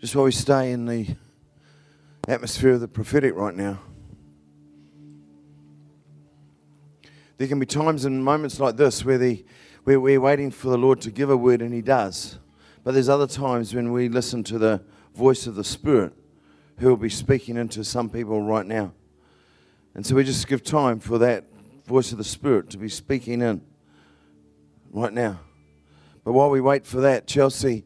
Just while we stay in the atmosphere of the prophetic right now, there can be times and moments like this where, the, where we're waiting for the Lord to give a word and He does. But there's other times when we listen to the voice of the Spirit who will be speaking into some people right now. And so we just give time for that voice of the Spirit to be speaking in right now. But while we wait for that, Chelsea,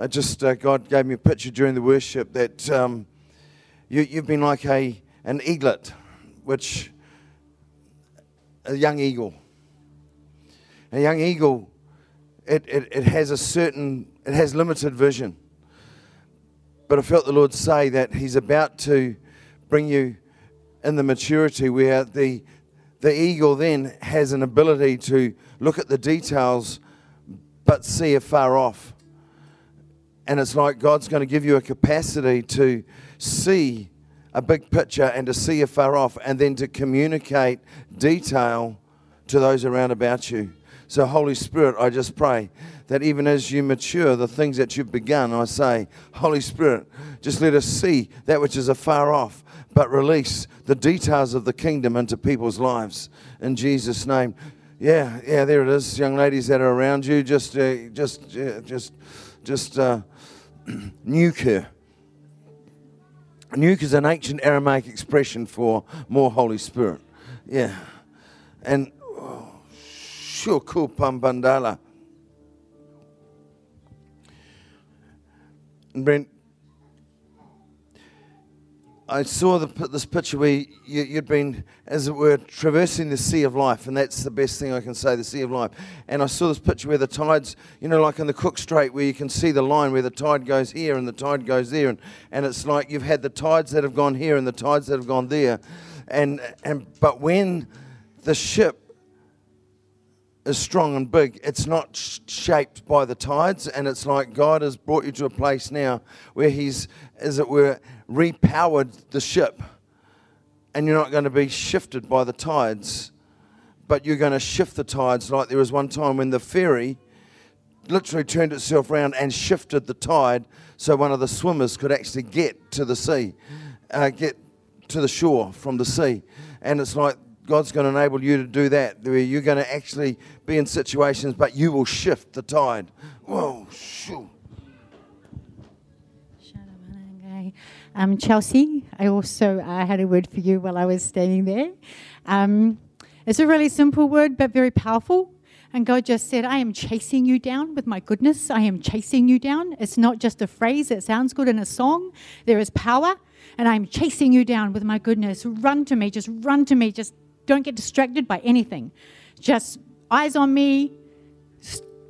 I just uh, God gave me a picture during the worship that um, you, you've been like a an eaglet, which a young eagle. A young eagle, it, it, it has a certain, it has limited vision. But I felt the Lord say that He's about to bring you in the maturity where the, the eagle then has an ability to look at the details but see afar off. And it's like God's going to give you a capacity to see a big picture and to see afar off and then to communicate detail to those around about you. So, Holy Spirit, I just pray that even as you mature the things that you've begun, I say, Holy Spirit, just let us see that which is afar off, but release the details of the kingdom into people's lives. In Jesus' name. Yeah, yeah, there it is. Young ladies that are around you, just, uh, just, uh, just, just uh, nuke her. Nuke is an ancient Aramaic expression for more Holy Spirit. Yeah. And oh, Pambandala. And Brent, I saw the, this picture where you, had been, as it were, traversing the sea of life, and that's the best thing I can say, the sea of life. And I saw this picture where the tides, you know, like in the Cook Strait, where you can see the line where the tide goes here and the tide goes there, and, and it's like you've had the tides that have gone here and the tides that have gone there, and and but when the ship is strong and big, it's not sh- shaped by the tides, and it's like God has brought you to a place now where He's, as it were repowered the ship, and you're not going to be shifted by the tides, but you're going to shift the tides. Like there was one time when the ferry literally turned itself around and shifted the tide so one of the swimmers could actually get to the sea, uh, get to the shore from the sea. And it's like God's going to enable you to do that, where you're going to actually be in situations, but you will shift the tide. Whoa, shoo. Um, Chelsea, I also uh, had a word for you while I was standing there. Um, it's a really simple word, but very powerful. And God just said, I am chasing you down with my goodness. I am chasing you down. It's not just a phrase that sounds good in a song, there is power. And I'm chasing you down with my goodness. Run to me, just run to me. Just don't get distracted by anything. Just eyes on me,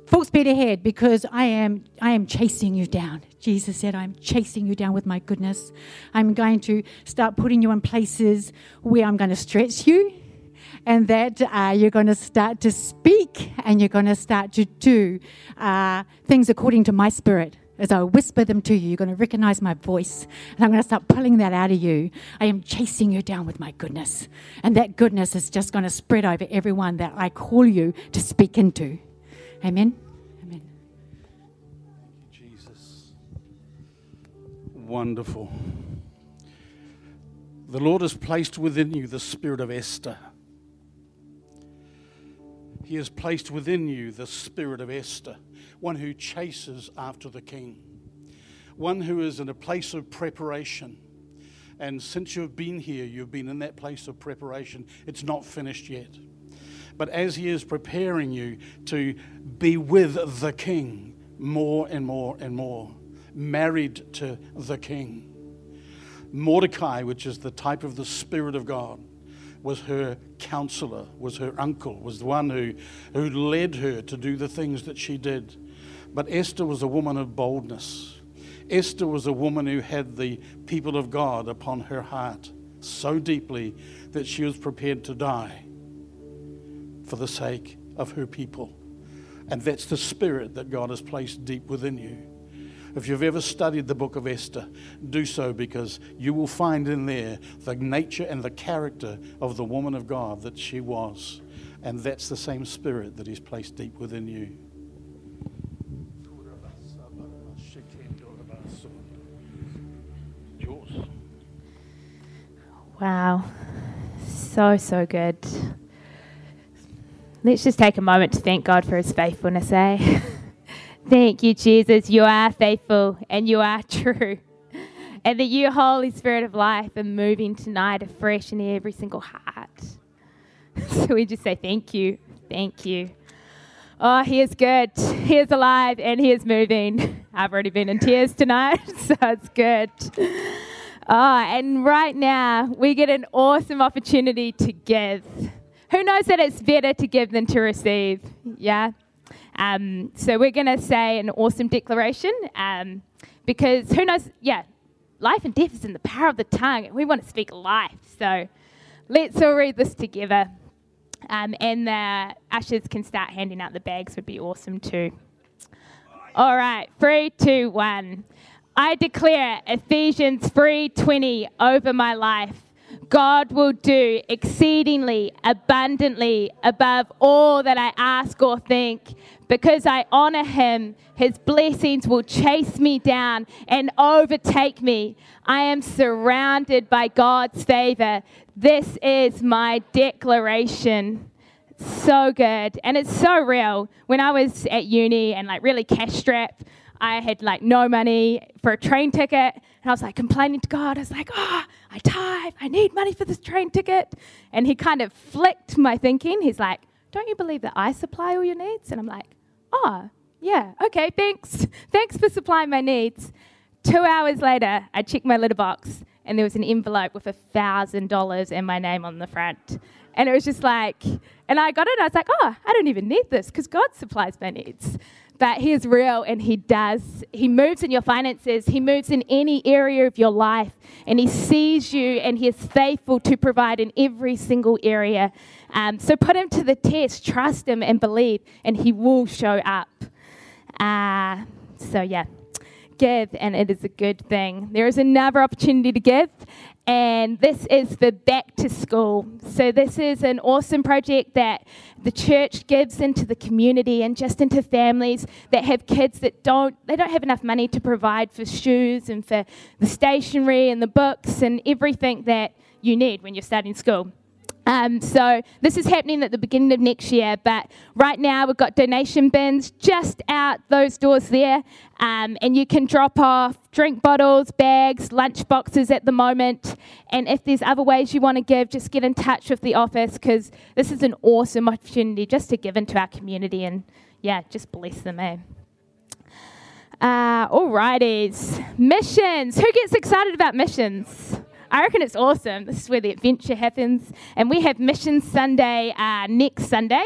full speed ahead because I am, I am chasing you down. Jesus said, I'm chasing you down with my goodness. I'm going to start putting you in places where I'm going to stretch you and that uh, you're going to start to speak and you're going to start to do uh, things according to my spirit. As I whisper them to you, you're going to recognize my voice, and I'm going to start pulling that out of you. I am chasing you down with my goodness, and that goodness is just going to spread over everyone that I call you to speak into. Amen. Amen. Thank you, Jesus. Wonderful. The Lord has placed within you the spirit of Esther. He has placed within you the spirit of Esther, one who chases after the king, one who is in a place of preparation. And since you've been here, you've been in that place of preparation. It's not finished yet. But as He is preparing you to be with the King more and more and more, married to the King. Mordecai, which is the type of the Spirit of God, was her counselor, was her uncle, was the one who, who led her to do the things that she did. But Esther was a woman of boldness. Esther was a woman who had the people of God upon her heart so deeply that she was prepared to die for the sake of her people. And that's the spirit that God has placed deep within you. If you've ever studied the book of Esther, do so because you will find in there the nature and the character of the woman of God that she was. And that's the same spirit that He's placed deep within you. Wow. So, so good. Let's just take a moment to thank God for his faithfulness, eh? thank you, Jesus. You are faithful and you are true. And that you, Holy Spirit of life, are moving tonight afresh in every single heart. so we just say thank you. Thank you. Oh, he is good. He is alive and he is moving. I've already been in tears tonight, so it's good. Oh, and right now we get an awesome opportunity to give. Who knows that it's better to give than to receive? Yeah? Um, so we're going to say an awesome declaration um, because who knows? Yeah, life and death is in the power of the tongue, and we want to speak life. So let's all read this together. Um, and the ushers can start handing out the bags, would be awesome too. All right, three, two, one. I declare Ephesians 3:20 over my life. God will do exceedingly abundantly above all that I ask or think. Because I honor him, his blessings will chase me down and overtake me. I am surrounded by God's favor. This is my declaration. So good. And it's so real. When I was at uni and like really cash strapped, I had like no money for a train ticket. And I was like complaining to God. I was like, oh, I tithe. I need money for this train ticket. And he kind of flicked my thinking. He's like, don't you believe that I supply all your needs? And I'm like, oh, yeah, okay, thanks. Thanks for supplying my needs. Two hours later, I checked my litter box and there was an envelope with a thousand dollars and my name on the front. And it was just like, and I got it, I was like, oh, I don't even need this because God supplies my needs. But He is real and He does. He moves in your finances, He moves in any area of your life, and He sees you and He is faithful to provide in every single area. Um, so put Him to the test, trust Him and believe, and He will show up. Uh, so, yeah give, and it is a good thing. There is another opportunity to give, and this is for back to school. So, this is an awesome project that the church gives into the community and just into families that have kids that don't they don't have enough money to provide for shoes and for the stationery and the books and everything that you need when you're starting school. Um, so this is happening at the beginning of next year, but right now we've got donation bins just out those doors there, um, and you can drop off drink bottles, bags, lunch boxes at the moment. And if there's other ways you want to give, just get in touch with the office because this is an awesome opportunity just to give into our community and yeah, just bless them, eh? Uh, alrighties, missions. Who gets excited about missions? I reckon it's awesome. This is where the adventure happens. And we have Mission Sunday uh, next Sunday.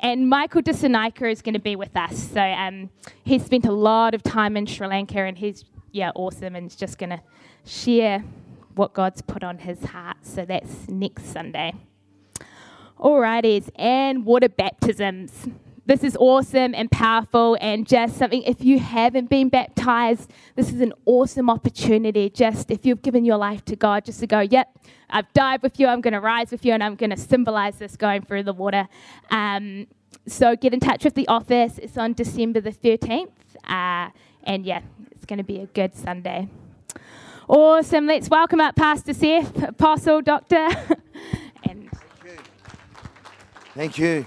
And Michael Dissanayake is going to be with us. So um, he's spent a lot of time in Sri Lanka and he's, yeah, awesome and he's just going to share what God's put on his heart. So that's next Sunday. Alrighties, and water baptisms this is awesome and powerful and just something if you haven't been baptized this is an awesome opportunity just if you've given your life to god just to go yep i've died with you i'm going to rise with you and i'm going to symbolize this going through the water. Um, so get in touch with the office. It's on december the 13th uh, and yeah it's going to be a good sunday. Awesome. Let's welcome up pastor seth apostle doctor and thank you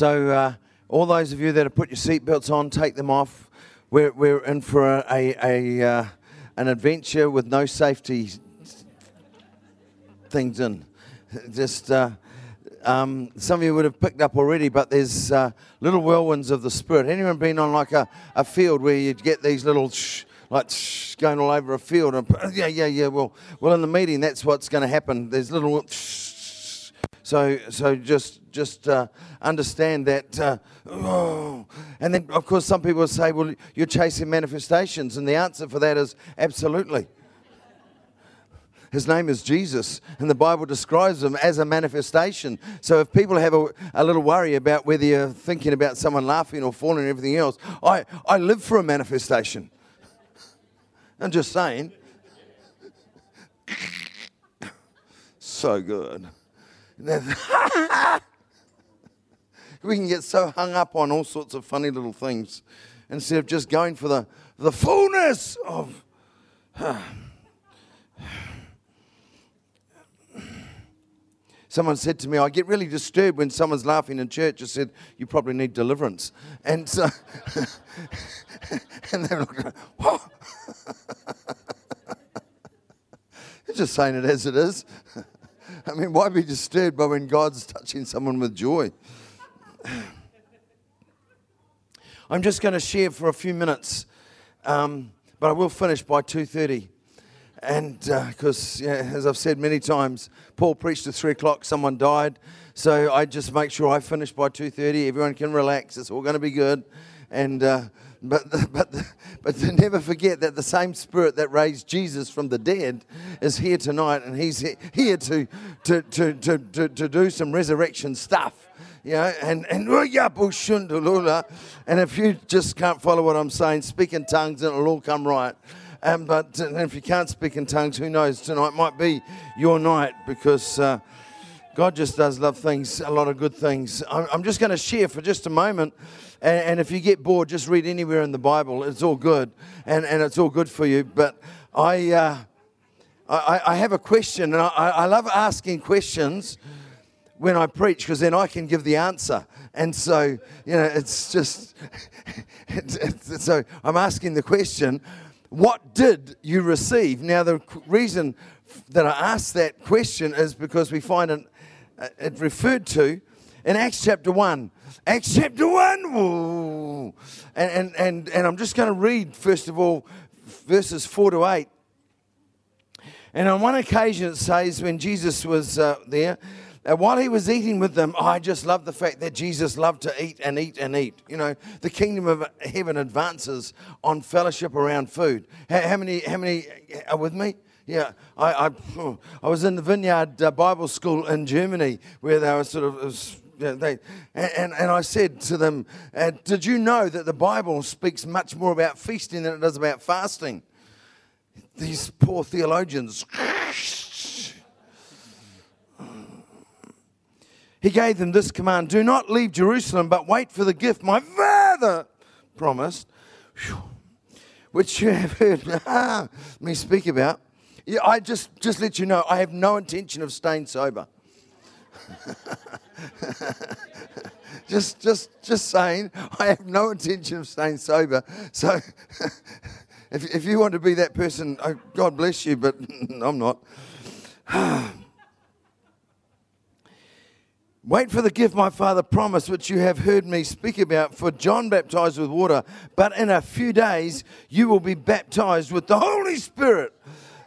So, uh, all those of you that have put your seatbelts on, take them off. We're, we're in for a, a, a uh, an adventure with no safety things in. Just uh, um, some of you would have picked up already, but there's uh, little whirlwinds of the spirit. Anyone been on like a, a field where you'd get these little shh, like shh, going all over a field? And, yeah, yeah, yeah. Well, well, in the meeting, that's what's going to happen. There's little. Shh, so, so just just uh, understand that. Uh, oh. And then, of course, some people say, "Well, you're chasing manifestations," and the answer for that is absolutely. His name is Jesus, and the Bible describes him as a manifestation. So, if people have a, a little worry about whether you're thinking about someone laughing or falling and everything else, I, I live for a manifestation. I'm just saying. so good. we can get so hung up on all sorts of funny little things. instead of just going for the, the fullness of. Someone said to me, I get really disturbed when someone's laughing in church. I said, You probably need deliverance. And so, and they're like, What? just saying it as it is. I mean, why be disturbed by when God's touching someone with joy? I'm just going to share for a few minutes, um, but I will finish by 2:30. And because, uh, yeah, as I've said many times, Paul preached at three o'clock. Someone died, so I just make sure I finish by 2:30. Everyone can relax. It's all going to be good. And uh, but but but to never forget that the same Spirit that raised Jesus from the dead is here tonight, and He's here to to to to, to, to do some resurrection stuff you know, and and and if you just can't follow what I'm saying, speak in tongues and it'll all come right. Um, but if you can't speak in tongues, who knows? Tonight might be your night because uh, God just does love things, a lot of good things. I'm, I'm just going to share for just a moment. And, and, if you get bored, just read anywhere in the Bible. It's all good. And, and it's all good for you. But I, uh, I, I, have a question. And I, I love asking questions when I preach because then I can give the answer. And so, you know, it's just, it's, it's, so I'm asking the question what did you receive? Now, the reason that I ask that question is because we find it, uh, it referred to in Acts chapter 1. Acts chapter 1. And, and, and, and I'm just going to read, first of all, verses 4 to 8. And on one occasion, it says, when Jesus was uh, there, and while he was eating with them, I just love the fact that Jesus loved to eat and eat and eat. You know, the kingdom of heaven advances on fellowship around food. How, many, how many are with me? Yeah, I, I, I was in the Vineyard uh, Bible School in Germany where they were sort of. They, and, and I said to them, uh, Did you know that the Bible speaks much more about feasting than it does about fasting? These poor theologians he gave them this command Do not leave Jerusalem, but wait for the gift my Father promised, which you have heard me speak about. Yeah, I just, just let you know, I have no intention of staying sober. just, just, just saying, I have no intention of staying sober. So, if, if you want to be that person, oh, God bless you, but I'm not. Wait for the gift my father promised, which you have heard me speak about. For John baptized with water, but in a few days you will be baptized with the Holy Spirit.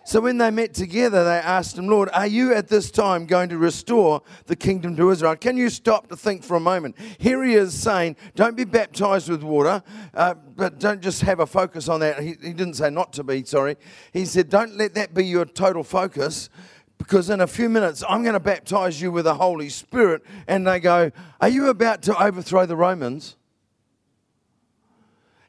So when they met together, they asked him, Lord, are you at this time going to restore the kingdom to Israel? Can you stop to think for a moment? Here he is saying, don't be baptized with water, uh, but don't just have a focus on that. He, he didn't say not to be, sorry. He said, don't let that be your total focus because in a few minutes I'm going to baptize you with the Holy Spirit. And they go, Are you about to overthrow the Romans?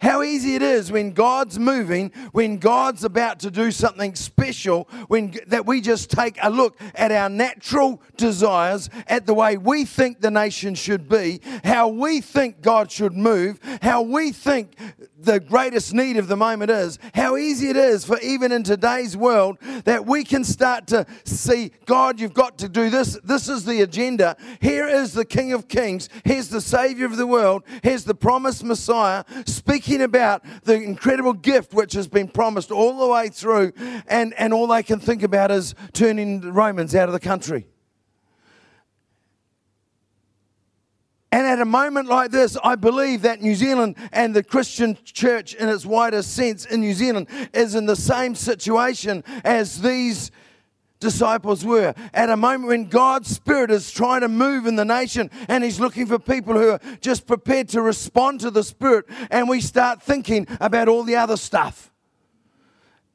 How easy it is when God's moving, when God's about to do something special, when that we just take a look at our natural desires, at the way we think the nation should be, how we think God should move, how we think the greatest need of the moment is, how easy it is for even in today's world that we can start to see, God, you've got to do this. This is the agenda. Here is the King of Kings. Here's the Savior of the world. Here's the promised Messiah speaking about the incredible gift which has been promised all the way through, and, and all they can think about is turning the Romans out of the country. And at a moment like this, I believe that New Zealand and the Christian church in its widest sense in New Zealand is in the same situation as these disciples were. At a moment when God's Spirit is trying to move in the nation and He's looking for people who are just prepared to respond to the Spirit, and we start thinking about all the other stuff.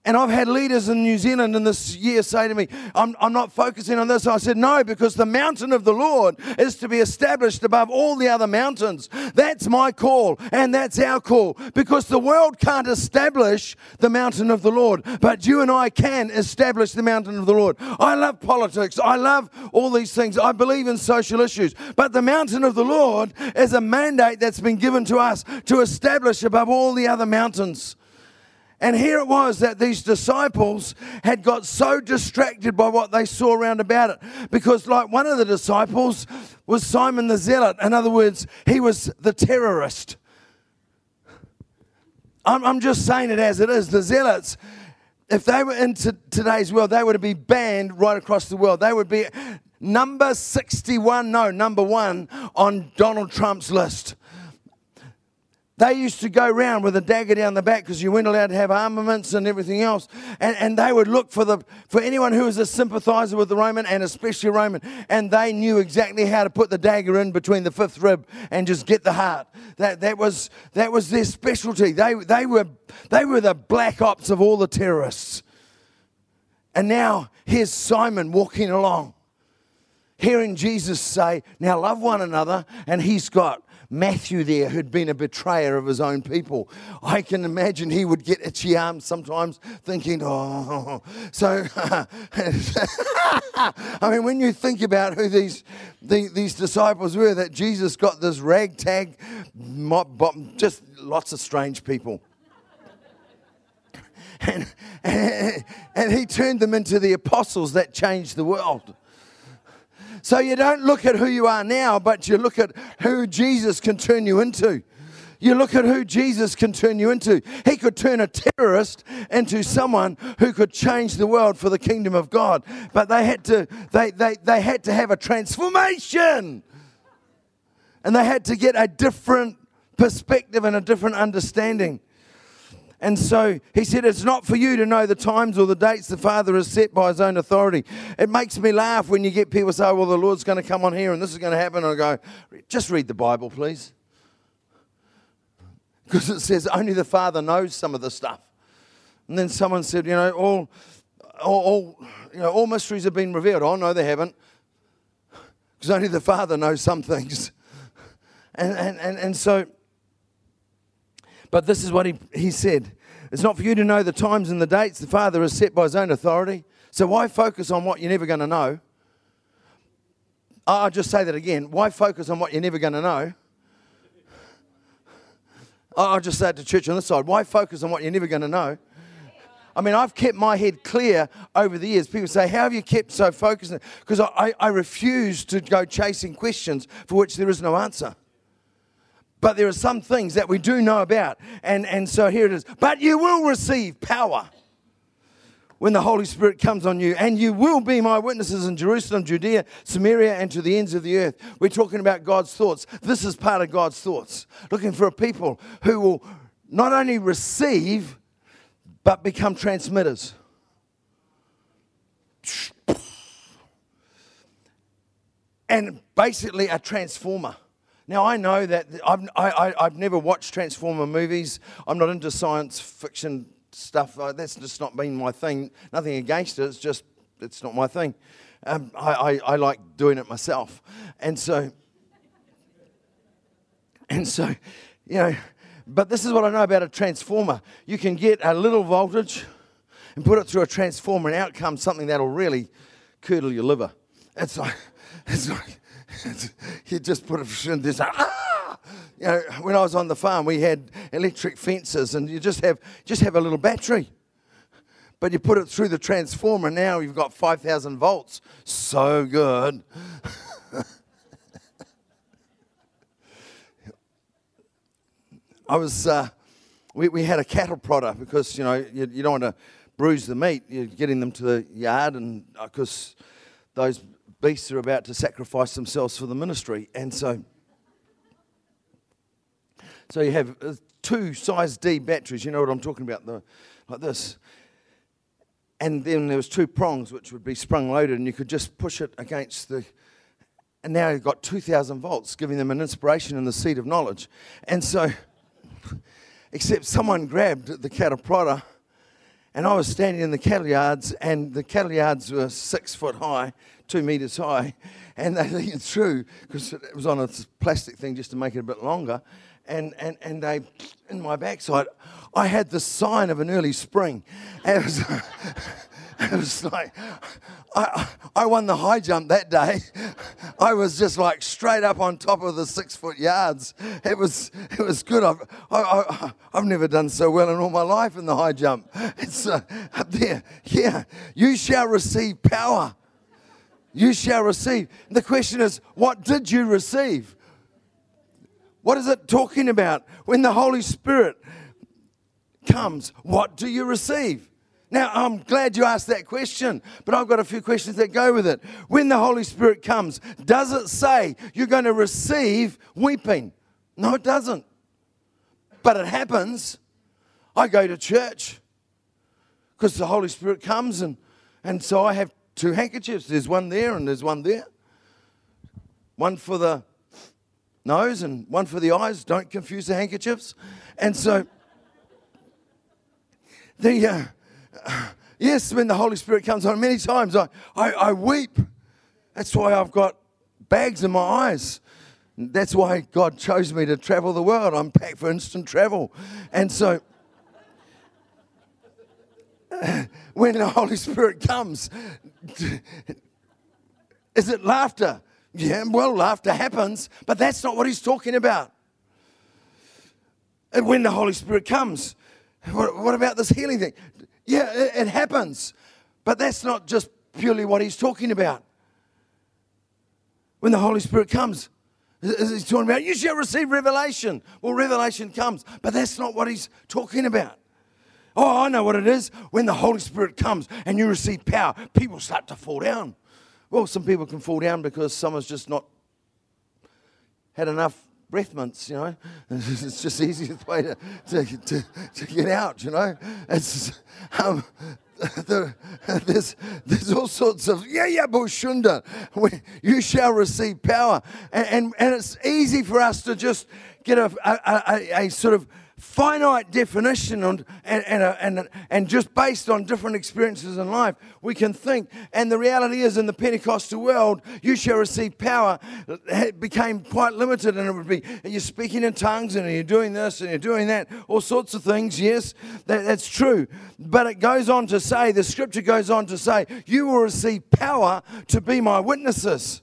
And I've had leaders in New Zealand in this year say to me, I'm, I'm not focusing on this. I said, No, because the mountain of the Lord is to be established above all the other mountains. That's my call, and that's our call, because the world can't establish the mountain of the Lord, but you and I can establish the mountain of the Lord. I love politics, I love all these things, I believe in social issues, but the mountain of the Lord is a mandate that's been given to us to establish above all the other mountains. And here it was that these disciples had got so distracted by what they saw around about it. Because, like one of the disciples was Simon the Zealot. In other words, he was the terrorist. I'm, I'm just saying it as it is. The Zealots, if they were in today's world, they would be banned right across the world. They would be number 61, no, number one on Donald Trump's list. They used to go around with a dagger down the back because you weren't allowed to have armaments and everything else. And, and they would look for, the, for anyone who was a sympathizer with the Roman and especially Roman. And they knew exactly how to put the dagger in between the fifth rib and just get the heart. That, that, was, that was their specialty. They, they, were, they were the black ops of all the terrorists. And now here's Simon walking along, hearing Jesus say, Now love one another. And he's got Matthew there, who'd been a betrayer of his own people. I can imagine he would get itchy arms sometimes, thinking, oh. So, I mean, when you think about who these, these disciples were, that Jesus got this ragtag, just lots of strange people. And, and, and he turned them into the apostles that changed the world. So you don't look at who you are now, but you look at who Jesus can turn you into. You look at who Jesus can turn you into. He could turn a terrorist into someone who could change the world for the kingdom of God. But they had to, they, they, they had to have a transformation. And they had to get a different perspective and a different understanding. And so he said, It's not for you to know the times or the dates the Father has set by his own authority. It makes me laugh when you get people say, Well, the Lord's going to come on here and this is going to happen. And I go, Just read the Bible, please. Because it says only the Father knows some of the stuff. And then someone said, You know, all, all, all you know, all mysteries have been revealed. Oh, no, they haven't. Because only the Father knows some things. And, and, and, and so but this is what he, he said It's not for you to know the times and the dates the Father has set by his own authority. So why focus on what you're never going to know? I'll just say that again. Why focus on what you're never going to know? I'll just say it to church on this side. Why focus on what you're never going to know? I mean, I've kept my head clear over the years. People say, How have you kept so focused? Because I, I refuse to go chasing questions for which there is no answer. But there are some things that we do know about. And, and so here it is. But you will receive power when the Holy Spirit comes on you, and you will be my witnesses in Jerusalem, Judea, Samaria, and to the ends of the earth. We're talking about God's thoughts. This is part of God's thoughts. Looking for a people who will not only receive, but become transmitters. And basically a transformer. Now, I know that I've, I, have never watched Transformer movies. I'm not into science fiction stuff. That's just not been my thing. Nothing against it. It's just, it's not my thing. Um, I, I, I like doing it myself. And so, and so, you know, but this is what I know about a transformer. You can get a little voltage and put it through a transformer, and out comes something that'll really curdle your liver. It's like, it's like, you just put it in this. Ah! You know, when I was on the farm, we had electric fences, and you just have just have a little battery, but you put it through the transformer. Now you've got five thousand volts. So good. I was. Uh, we, we had a cattle prodder because you know you, you don't want to bruise the meat. You're getting them to the yard, and because uh, those beasts are about to sacrifice themselves for the ministry. And so, so you have uh, two size D batteries. You know what I'm talking about? The, like this. And then there was two prongs which would be sprung loaded, and you could just push it against the. And now you've got 2,000 volts, giving them an inspiration in the seed of knowledge. And so, except someone grabbed the prodder And I was standing in the cattle yards, and the cattle yards were six foot high, two meters high, and they leaned through because it was on a plastic thing just to make it a bit longer. And, and, and they, in my backside, I had the sign of an early spring. And it was, it was like, I, I won the high jump that day. I was just like straight up on top of the six foot yards. It was, it was good. I've, I, I've never done so well in all my life in the high jump. It's uh, up there. Yeah. You shall receive power. You shall receive. The question is, what did you receive? What is it talking about? When the Holy Spirit comes, what do you receive? Now, I'm glad you asked that question, but I've got a few questions that go with it. When the Holy Spirit comes, does it say you're going to receive weeping? No, it doesn't. But it happens. I go to church because the Holy Spirit comes, and, and so I have two handkerchiefs. There's one there and there's one there. One for the nose and one for the eyes. Don't confuse the handkerchiefs. And so, the. Uh, yes, when the Holy Spirit comes on, many times I, I, I weep. That's why I've got bags in my eyes. That's why God chose me to travel the world. I'm packed for instant travel. And so, when the Holy Spirit comes, is it laughter? Yeah, well, laughter happens, but that's not what he's talking about. And when the Holy Spirit comes, what, what about this healing thing? Yeah, it, it happens. But that's not just purely what he's talking about. When the Holy Spirit comes, he's talking about, you shall receive revelation. Well, revelation comes, but that's not what he's talking about. Oh, I know what it is. When the Holy Spirit comes and you receive power, people start to fall down. Well, some people can fall down because someone's just not had enough breath mints, you know. It's just the easiest way to, to, to, to get out, you know. It's, um, the, there's, there's all sorts of, yeah, yeah, bushunda, you shall receive power. And, and, and it's easy for us to just get a, a, a, a sort of finite definition and, and, and, and, and just based on different experiences in life, we can think. And the reality is, in the Pentecostal world, you shall receive power it became quite limited, and it would be you're speaking in tongues and you're doing this and you're doing that, all sorts of things. Yes, that, that's true. But it goes on to say, the scripture goes on to say, you will receive power to be my witnesses.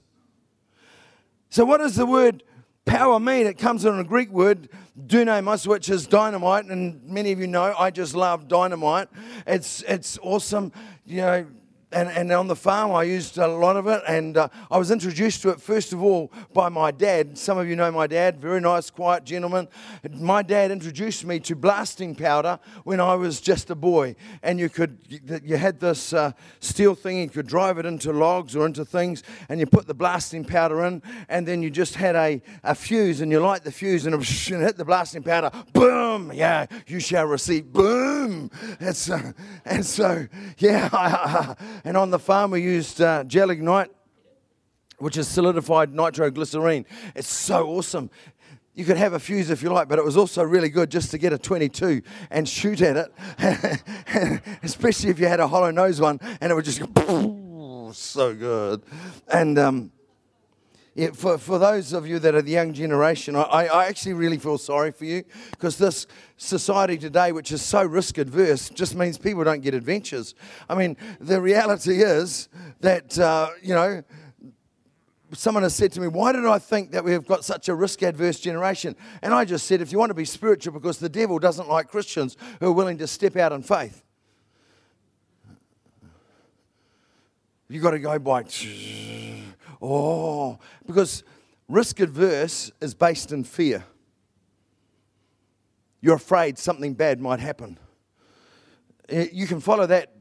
So, what does the word power mean? It comes from a Greek word dunamis, which is dynamite, and many of you know I just love dynamite. It's it's awesome, you know and, and on the farm, I used a lot of it. And uh, I was introduced to it, first of all, by my dad. Some of you know my dad, very nice, quiet gentleman. My dad introduced me to blasting powder when I was just a boy. And you could, you had this uh, steel thing, you could drive it into logs or into things, and you put the blasting powder in, and then you just had a, a fuse, and you light the fuse, and it hit the blasting powder, boom, yeah, you shall receive, boom. It's, and so, yeah, And on the farm, we used uh, gelignite, which is solidified nitroglycerine. It's so awesome. You could have a fuse if you like, but it was also really good just to get a 22 and shoot at it, especially if you had a hollow nose one, and it would just go so good. And um, for, for those of you that are the young generation, I, I actually really feel sorry for you because this society today, which is so risk adverse, just means people don't get adventures. I mean, the reality is that, uh, you know, someone has said to me, Why did I think that we've got such a risk adverse generation? And I just said, If you want to be spiritual, because the devil doesn't like Christians who are willing to step out in faith. You've got to go by. Oh, because risk adverse is based in fear. You're afraid something bad might happen. Eh, you can follow that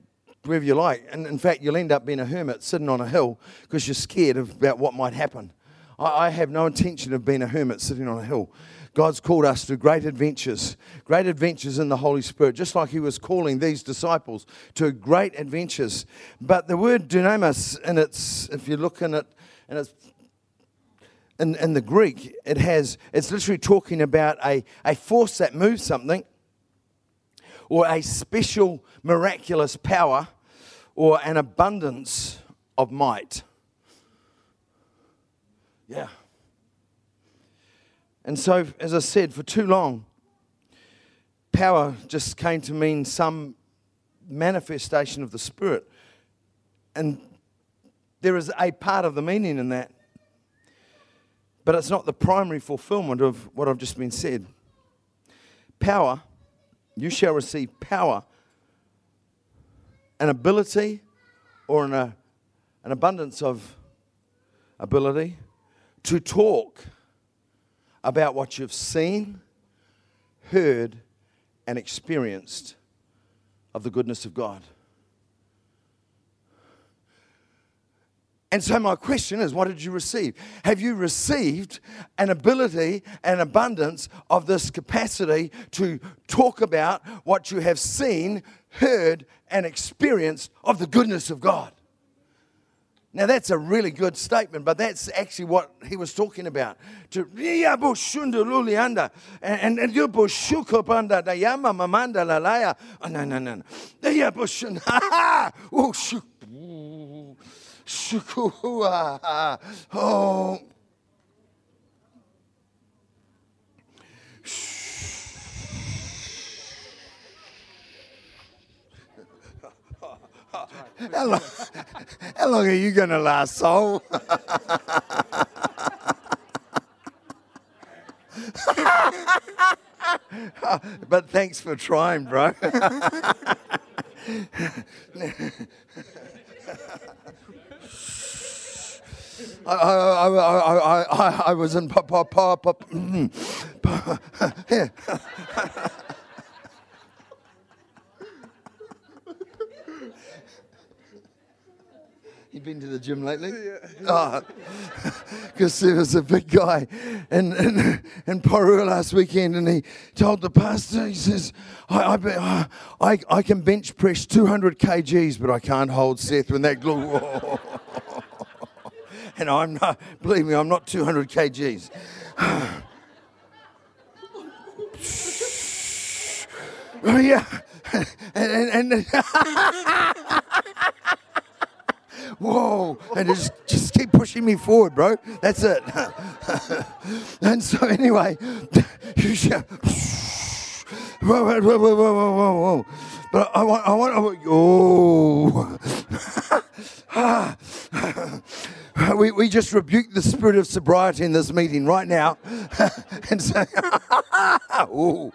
wherever you like. And in fact, you'll end up being a hermit sitting on a hill because you're scared about what might happen. I, I have no intention of being a hermit sitting on a hill. God's called us to great adventures, great adventures in the Holy Spirit, just like He was calling these disciples to great adventures. But the word dunamis, in its, if you look in it and it's in, in the Greek, it has it's literally talking about a, a force that moves something or a special miraculous power or an abundance of might. Yeah. And so, as I said, for too long, power just came to mean some manifestation of the Spirit. And there is a part of the meaning in that, but it's not the primary fulfillment of what I've just been said. Power, you shall receive power, an ability or an, uh, an abundance of ability to talk about what you've seen, heard, and experienced of the goodness of God. And so, my question is what did you receive? Have you received an ability, an abundance of this capacity to talk about what you have seen, heard, and experienced of the goodness of God? Now that's a really good statement, but that's actually what he was talking about. To and and and you da yama mamanda lalaya. Oh no no no no. The yabushun ha Oh shuk shukua. Oh. How long, how long are you going to last, soul? but thanks for trying, bro. I, I, I, I, I, was in pop, pop, pop, pop. You been to the gym lately? Yeah. Ah. Because oh, there was a big guy in, in, in Porua last weekend, and he told the pastor, he says, I, I, I, I can bench press 200 kgs, but I can't hold Seth when that glue. and I'm not, believe me, I'm not 200 kgs. oh, yeah. and, and, and whoa, and just just keep pushing me forward, bro. That's it. and so anyway, whoa, whoa, whoa, whoa, whoa, whoa, whoa. But I want, I want, I want oh. Ah. we, we just rebuke the spirit of sobriety in this meeting right now and say, oh.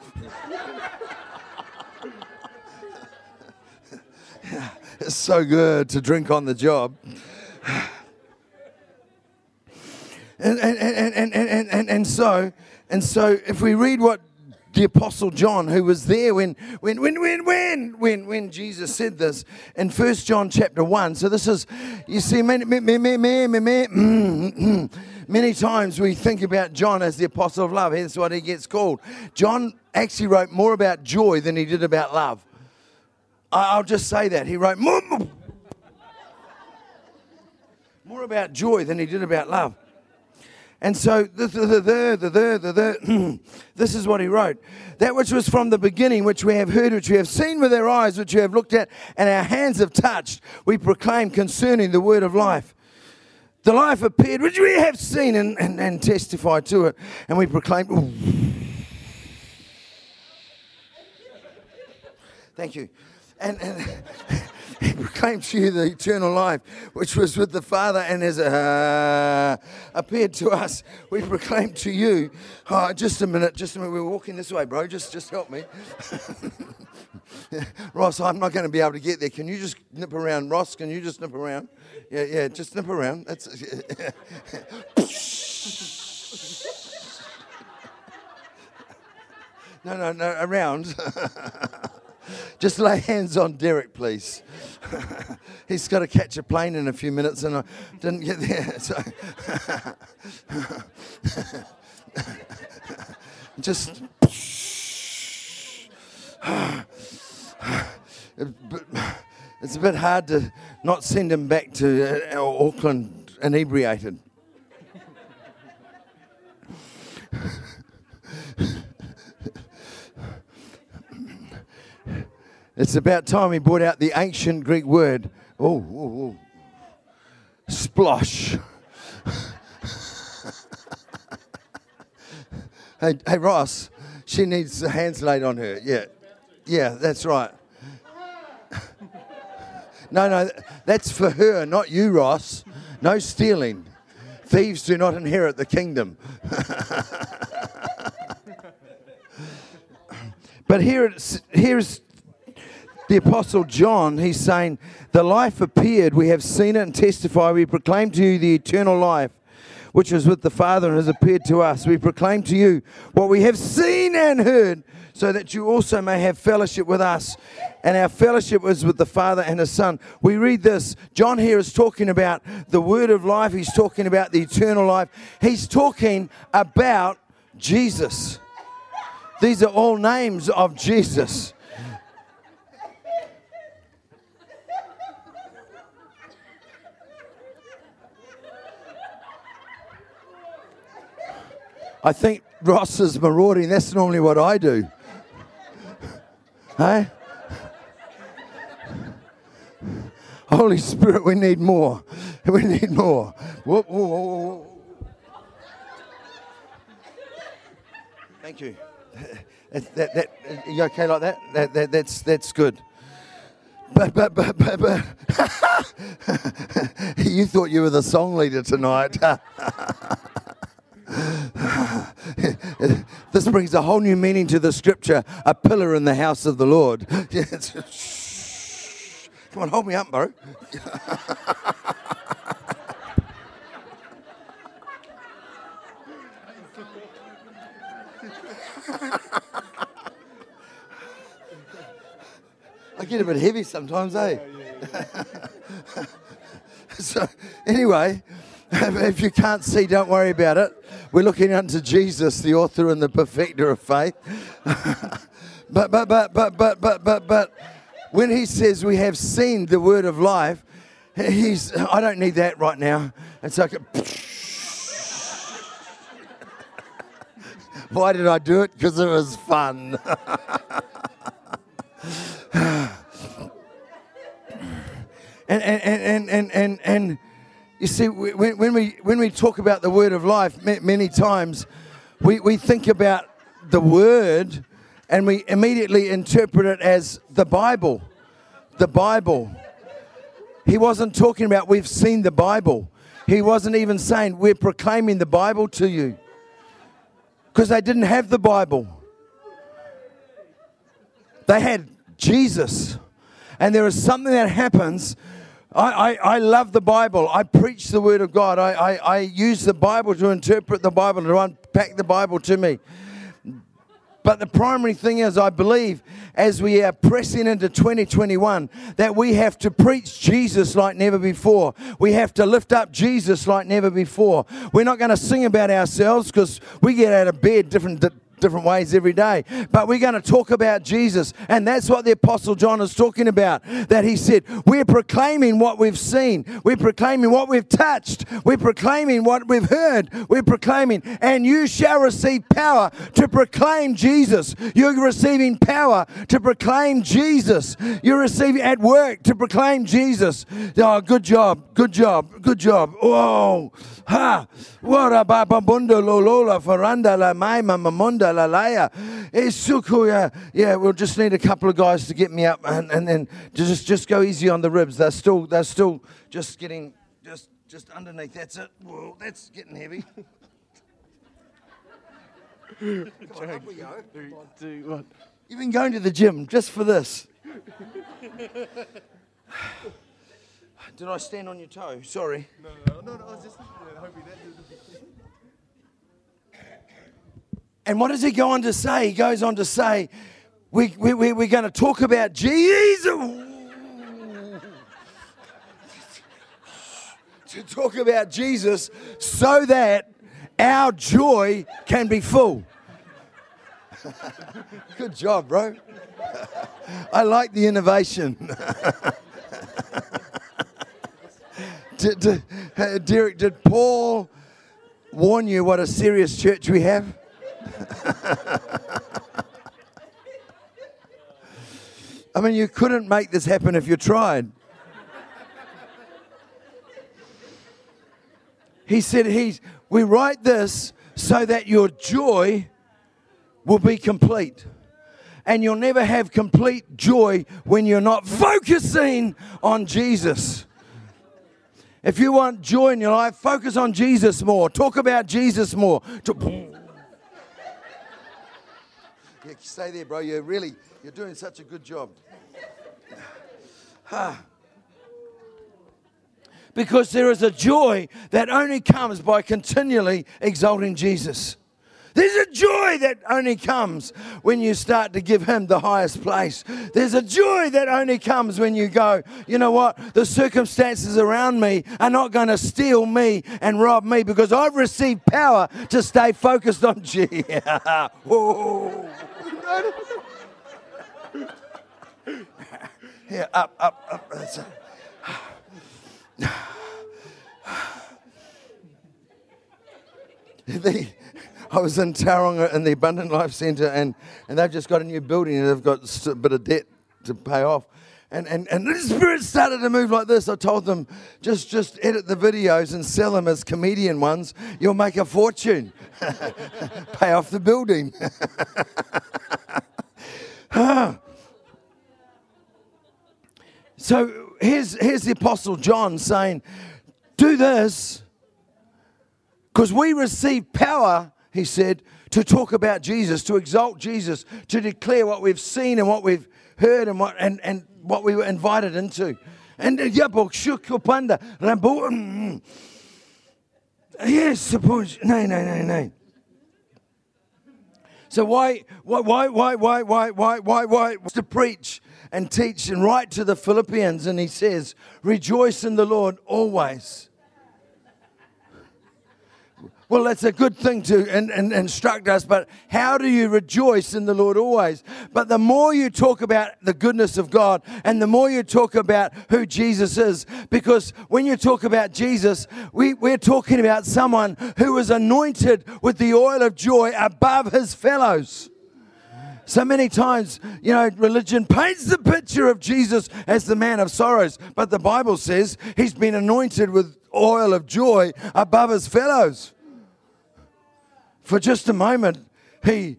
It's so good to drink on the job. And, and, and, and, and, and, and so and so if we read what the apostle John, who was there when when when when when when when Jesus said this in First John chapter one. So this is, you see, many many many many, many mm, mm, times we think about John as the apostle of love. That's what he gets called. John actually wrote more about joy than he did about love. I'll just say that. He wrote more, more about joy than he did about love. And so this is what he wrote. That which was from the beginning, which we have heard, which we have seen with our eyes, which we have looked at, and our hands have touched, we proclaim concerning the word of life. The life appeared, which we have seen and, and, and testified to it, and we proclaim. Thank you and, and he proclaimed to you the eternal life, which was with the Father and has uh, appeared to us. We proclaim to you. Oh, just a minute, just a minute. We're walking this way, bro. Just, just help me. Ross, I'm not going to be able to get there. Can you just nip around? Ross, can you just nip around? Yeah, yeah, just nip around. That's. no, no, no, around. Just lay hands on Derek, please. He's got to catch a plane in a few minutes, and I didn't get there. So just. it's a bit hard to not send him back to uh, Auckland inebriated. It's about time we brought out the ancient Greek word. Oh, oh, oh. splosh. hey, hey, Ross, she needs the hands laid on her. Yeah, yeah, that's right. No, no, that's for her, not you, Ross. No stealing. Thieves do not inherit the kingdom. but here it's, here's the Apostle John. He's saying, The life appeared, we have seen it and testify. We proclaim to you the eternal life which was with the Father and has appeared to us. We proclaim to you what we have seen and heard, so that you also may have fellowship with us. And our fellowship was with the Father and His Son. We read this. John here is talking about the word of life, he's talking about the eternal life, he's talking about Jesus. These are all names of Jesus. I think Ross is marauding. That's normally what I do. hey? Holy Spirit, we need more. We need more. Whoa, whoa, whoa, Thank you. That, that, that, you okay like that? that, that that's, that's good. But, but, but, but, but. you thought you were the song leader tonight. this brings a whole new meaning to the scripture a pillar in the house of the Lord. Come on, hold me up, bro. I get a bit heavy sometimes, eh? so, anyway, if you can't see, don't worry about it. We're looking unto Jesus, the author and the perfecter of faith. but, but, but, but, but, but, but, but, when he says we have seen the word of life, he's, I don't need that right now. It's like, why did I do it? Because it was fun. and, and, and, and, and, and, you see, when, when, we, when we talk about the word of life, many times we, we think about the word and we immediately interpret it as the Bible. The Bible. He wasn't talking about we've seen the Bible. He wasn't even saying we're proclaiming the Bible to you because they didn't have the Bible. They had Jesus. And there is something that happens I, I, I, love the Bible. I preach the Word of God. I, I, I use the Bible to interpret the Bible, to unpack the Bible to me. But the primary thing is, I believe, as we are pressing into 2021, that we have to preach Jesus like never before. We have to lift up Jesus like never before. We're not going to sing about ourselves because we get out of bed different different ways every day. But we're going to talk about Jesus. And that's what the Apostle John is talking about. That he said, We're proclaiming what we've seen, we're proclaiming what we've touched, we're proclaiming what we've heard, we're proclaiming, and you shall receive power to proclaim Jesus. You're receiving power to proclaim Jesus. You're receiving at work to proclaim Jesus. Oh, good job, good job, good job. Oh, ha. What about Babundo Lolola Faranda La Maima Mamunda Lalaya. Eh, Sukuya. Oh, yeah, we'll just need a couple of guys to get me up and, and then just just go easy on the ribs. They're still they're still just getting just just underneath. That's it. Whoa, that's getting heavy. Come on, up we go. Three. You've been going to the gym just for this. Did I stand on your toe? Sorry. No, no, no, no I And what does he go on to say? He goes on to say, we, we, we, we're going to talk about Jesus. to talk about Jesus so that our joy can be full. Good job, bro. I like the innovation. did, did, uh, Derek, did Paul warn you what a serious church we have? I mean, you couldn't make this happen if you tried. He said, he's, We write this so that your joy will be complete. And you'll never have complete joy when you're not focusing on Jesus. If you want joy in your life, focus on Jesus more. Talk about Jesus more. Yeah, stay there, bro. You're really, you're doing such a good job. Because there is a joy that only comes by continually exalting Jesus. There's a joy that only comes when you start to give Him the highest place. There's a joy that only comes when you go, you know what? The circumstances around me are not going to steal me and rob me because I've received power to stay focused on Jesus. Whoa. Yeah, up, up, up. The, I was in Tauranga in the Abundant Life Centre, and, and they've just got a new building, and they've got a bit of debt to pay off. And, and, and the spirit started to move like this. I told them, just, just edit the videos and sell them as comedian ones. You'll make a fortune. pay off the building. so here's, here's the Apostle John saying, Do this because we receive power, he said, to talk about Jesus, to exalt Jesus, to declare what we've seen and what we've heard and what, and, and what we were invited into. And uh, yabok shukupanda rambo. mm, Yes, suppose. No, no, no, no. So why, why, why, why, why, why, why, why, why to preach and teach and write to the Philippians, and he says, "Rejoice in the Lord always." Well, that's a good thing to in, in- instruct us, but how do you rejoice in the Lord always? But the more you talk about the goodness of God and the more you talk about who Jesus is, because when you talk about Jesus, we, we're talking about someone who was anointed with the oil of joy above his fellows. So many times, you know, religion paints the picture of Jesus as the man of sorrows, but the Bible says he's been anointed with oil of joy above his fellows. For just a moment, he,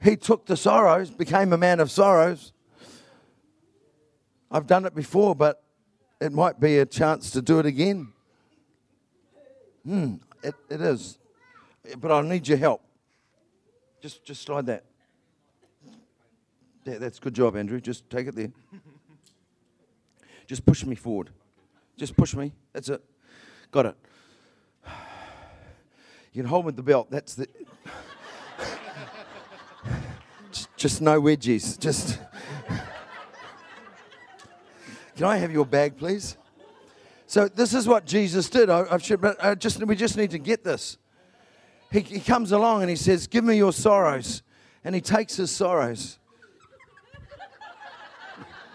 he took the sorrows, became a man of sorrows. I've done it before, but it might be a chance to do it again. Hmm, it, it is. But I'll need your help. Just, just slide that. Yeah, that's good job, Andrew. Just take it there. Just push me forward. Just push me. That's it. Got it. You can hold with the belt. That's the. just, no wedgies. Just. Can I have your bag, please? So this is what Jesus did. I, I should, but I just we just need to get this. He, he comes along and he says, "Give me your sorrows," and he takes his sorrows.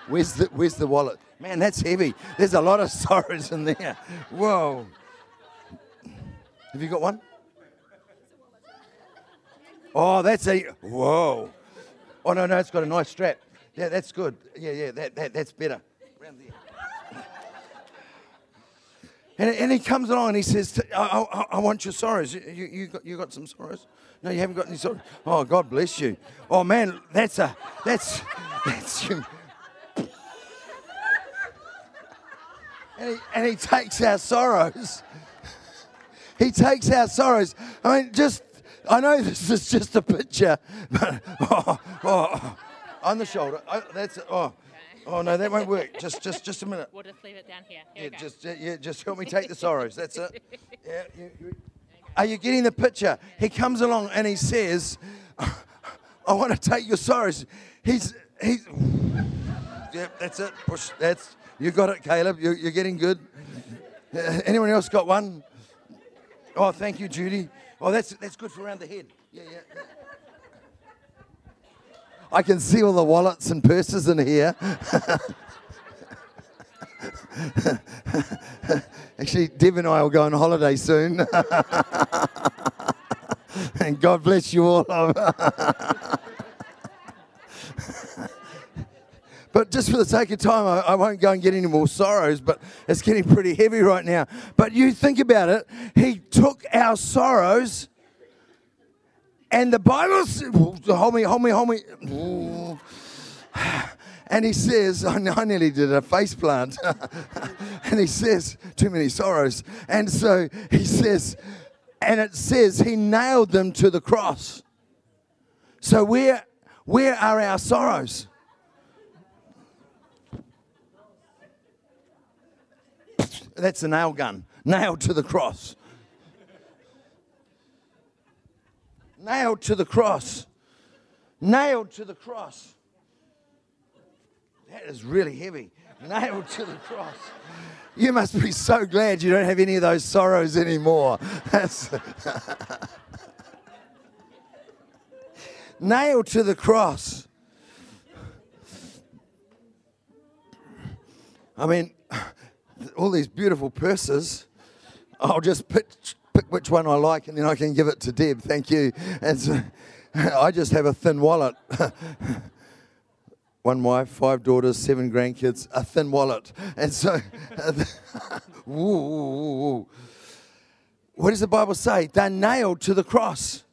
Where's the Where's the wallet? Man, that's heavy. There's a lot of sorrows in there. Whoa. Have you got one? Oh, that's a whoa. Oh no, no, it's got a nice strap. Yeah, that's good. Yeah, yeah, that, that that's better. And, and he comes along and he says, I, I, I want your sorrows. You, you, you got, you got some sorrows? No, you haven't got any sorrows. Oh, God bless you. Oh, man, that's a, that's, that's you. And he, and he takes our sorrows. He takes our sorrows. I mean, just, I know this is just a picture, but, oh, oh, on the shoulder. Oh, that's, oh, oh, no, that won't work. Just, just, just a minute. We'll just leave it down here. Here Yeah, just, yeah, just help me take the sorrows. That's it. Yeah, you, you, are you getting the picture? He comes along and he says, "I want to take your sorrows." He's, he's. Yep, that's it. Push. That's you got it, Caleb. You, you're getting good. Uh, anyone else got one? Oh, thank you, Judy. Oh, that's that's good for around the head. Yeah, yeah. yeah. I can see all the wallets and purses in here. Actually, Deb and I will go on holiday soon. and God bless you all. but just for the sake of time, I, I won't go and get any more sorrows, but it's getting pretty heavy right now. But you think about it, He took our sorrows, and the Bible, s- hold me, hold me, hold me. And he says, I nearly did a face plant. and he says, too many sorrows. And so he says, and it says he nailed them to the cross. So where, where are our sorrows? That's a nail gun, nailed to the cross. Nailed to the cross. Nailed to the cross. That is really heavy. Nailed to the cross. You must be so glad you don't have any of those sorrows anymore. That's nailed to the cross. I mean, all these beautiful purses. I'll just pick, pick which one I like and then I can give it to Deb. Thank you. And so, I just have a thin wallet. One wife, five daughters, seven grandkids, a thin wallet. And so, ooh, what does the Bible say? They're nailed to the cross.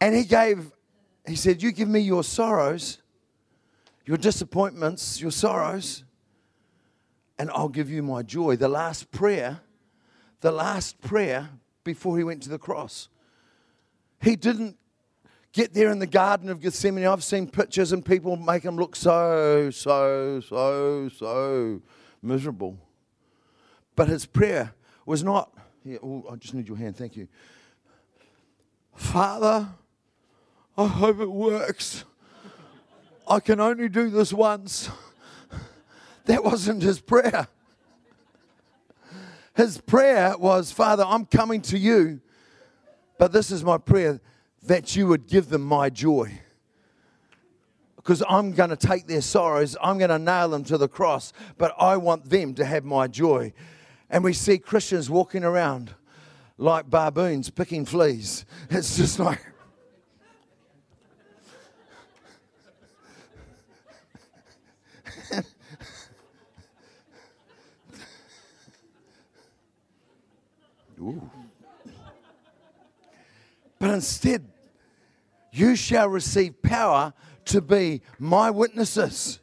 And he gave, he said, You give me your sorrows, your disappointments, your sorrows, and I'll give you my joy. The last prayer, the last prayer before he went to the cross. He didn't get there in the Garden of Gethsemane. I've seen pictures and people make him look so, so, so, so miserable. But his prayer was not, yeah, oh, I just need your hand, thank you. Father, I hope it works. I can only do this once. That wasn't his prayer. His prayer was, Father, I'm coming to you, but this is my prayer that you would give them my joy. Because I'm going to take their sorrows, I'm going to nail them to the cross, but I want them to have my joy. And we see Christians walking around like baboons picking fleas. It's just like. Ooh. But instead, you shall receive power to be my witnesses.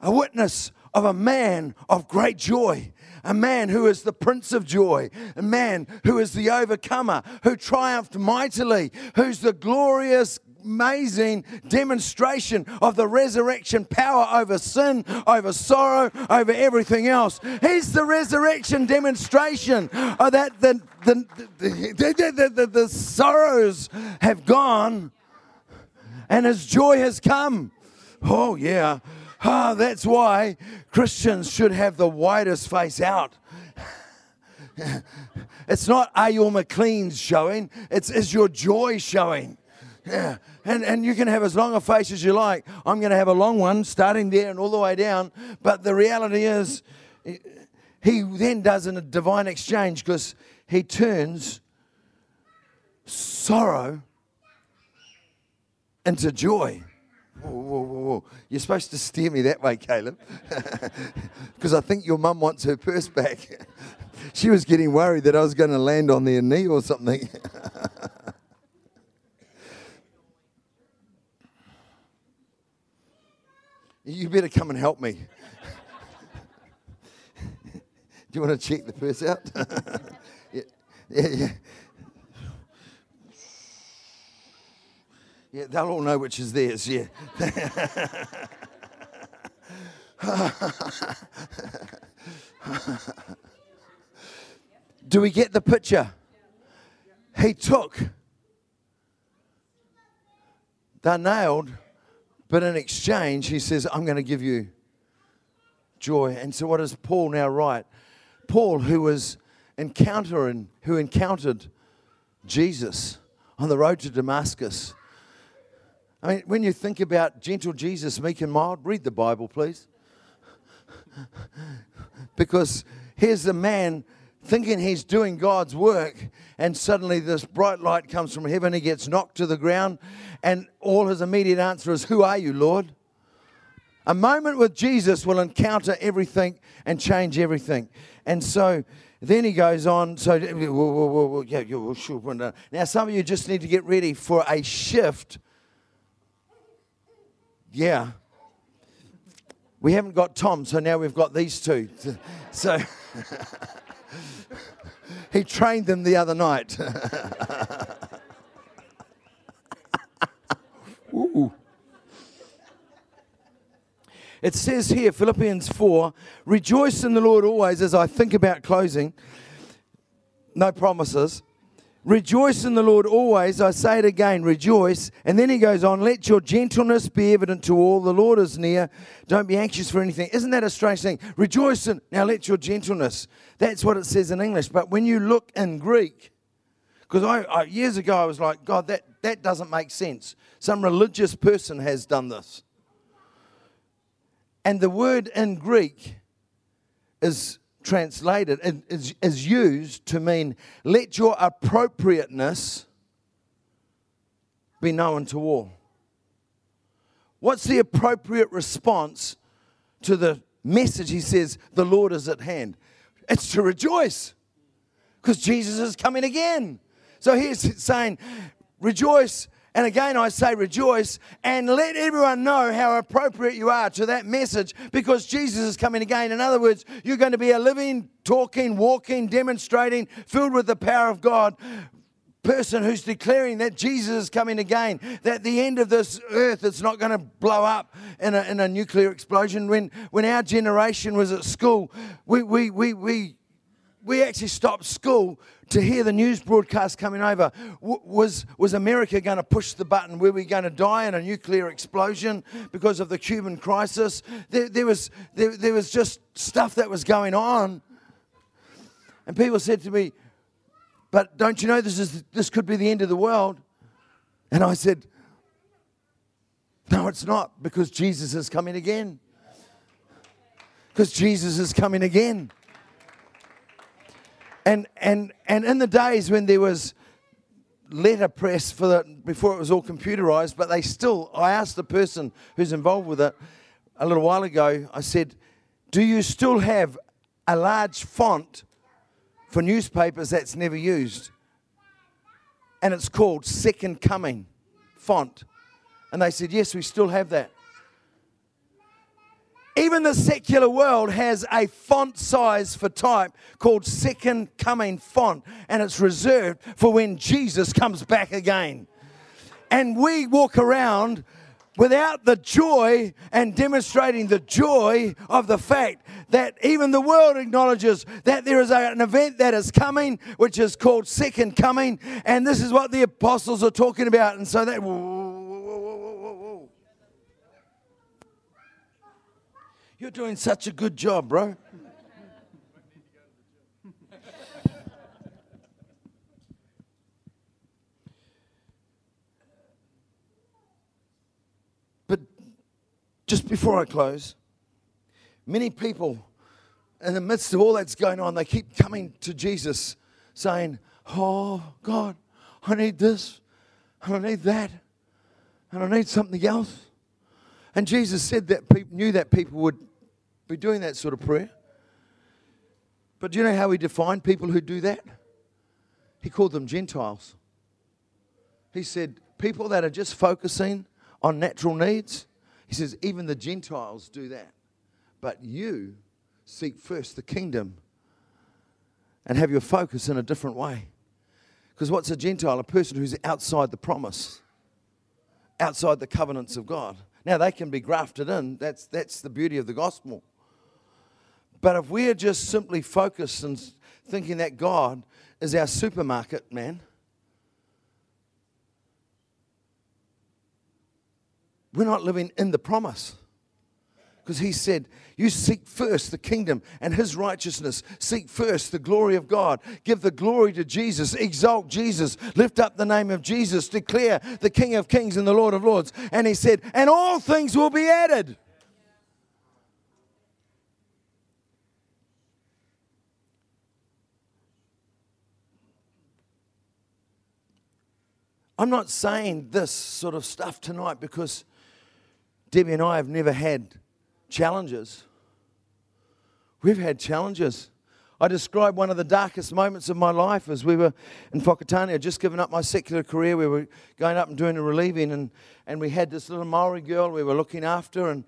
A witness of a man of great joy, a man who is the Prince of Joy, a man who is the overcomer, who triumphed mightily, who's the glorious, amazing demonstration of the resurrection power over sin, over sorrow, over everything else. He's the resurrection demonstration of that the, the, the, the, the, sorrows have gone and his joy has come. Oh, yeah. Ah, that's why Christians should have the widest face out. It's not are your Macleans showing, it's is your joy showing. Yeah. And, and you can have as long a face as you like. I'm going to have a long one starting there and all the way down. But the reality is, he then does a divine exchange because he turns sorrow into joy. Whoa, whoa, whoa. You're supposed to steer me that way, Caleb. Because I think your mum wants her purse back. she was getting worried that I was going to land on their knee or something. you better come and help me. Do you want to check the purse out? yeah, yeah, yeah. Yeah, they'll all know which is theirs, yeah. Do we get the picture? He took, they're nailed, but in exchange, he says, I'm going to give you joy. And so, what does Paul now write? Paul, who was encountering, who encountered Jesus on the road to Damascus. I mean, when you think about gentle Jesus, meek and mild, read the Bible, please. because here's a man thinking he's doing God's work, and suddenly this bright light comes from heaven. He gets knocked to the ground, and all his immediate answer is, Who are you, Lord? A moment with Jesus will encounter everything and change everything. And so then he goes on. So. Now, some of you just need to get ready for a shift. Yeah. We haven't got Tom, so now we've got these two. So he trained them the other night. Ooh. It says here, Philippians 4, rejoice in the Lord always as I think about closing. No promises. Rejoice in the Lord always. I say it again, rejoice. And then he goes on, let your gentleness be evident to all. The Lord is near. Don't be anxious for anything. Isn't that a strange thing? Rejoice in, now let your gentleness. That's what it says in English. But when you look in Greek, because I, I, years ago I was like, God, that, that doesn't make sense. Some religious person has done this. And the word in Greek is translated, is, is used to mean let your appropriateness be known to all. What's the appropriate response to the message? He says, The Lord is at hand. It's to rejoice because Jesus is coming again. So he's saying, Rejoice and again, I say rejoice and let everyone know how appropriate you are to that message because Jesus is coming again. In other words, you're going to be a living, talking, walking, demonstrating, filled with the power of God person who's declaring that Jesus is coming again, that the end of this earth is not going to blow up in a, in a nuclear explosion. When, when our generation was at school, we, we, we, we, we actually stopped school to hear the news broadcast coming over. was, was America going to push the button? Were we going to die in a nuclear explosion because of the Cuban crisis? There, there, was, there, there was just stuff that was going on. And people said to me, But don't you know this, is, this could be the end of the world? And I said, No, it's not, because Jesus is coming again. Because Jesus is coming again. And, and, and in the days when there was letterpress for the, before it was all computerized, but they still, I asked the person who's involved with it a little while ago, I said, Do you still have a large font for newspapers that's never used? And it's called Second Coming font. And they said, Yes, we still have that. Even the secular world has a font size for type called Second Coming font, and it's reserved for when Jesus comes back again. And we walk around without the joy and demonstrating the joy of the fact that even the world acknowledges that there is an event that is coming, which is called Second Coming, and this is what the apostles are talking about. And so that You're doing such a good job, bro. but just before I close, many people, in the midst of all that's going on, they keep coming to Jesus saying, Oh, God, I need this, and I need that, and I need something else. And Jesus said that people knew that people would be doing that sort of prayer. But do you know how he defined people who do that? He called them Gentiles. He said, people that are just focusing on natural needs, he says, even the Gentiles do that. But you seek first the kingdom and have your focus in a different way. Because what's a Gentile? A person who's outside the promise, outside the covenants of God. Now, they can be grafted in. That's, that's the beauty of the gospel. But if we're just simply focused and thinking that God is our supermarket, man, we're not living in the promise. Because he said, You seek first the kingdom and his righteousness. Seek first the glory of God. Give the glory to Jesus. Exalt Jesus. Lift up the name of Jesus. Declare the King of kings and the Lord of lords. And he said, And all things will be added. I'm not saying this sort of stuff tonight because Debbie and I have never had challenges. We've had challenges. I describe one of the darkest moments of my life as we were in Whakatane. Just given up my secular career. We were going up and doing a relieving, and, and we had this little Maori girl we were looking after, and,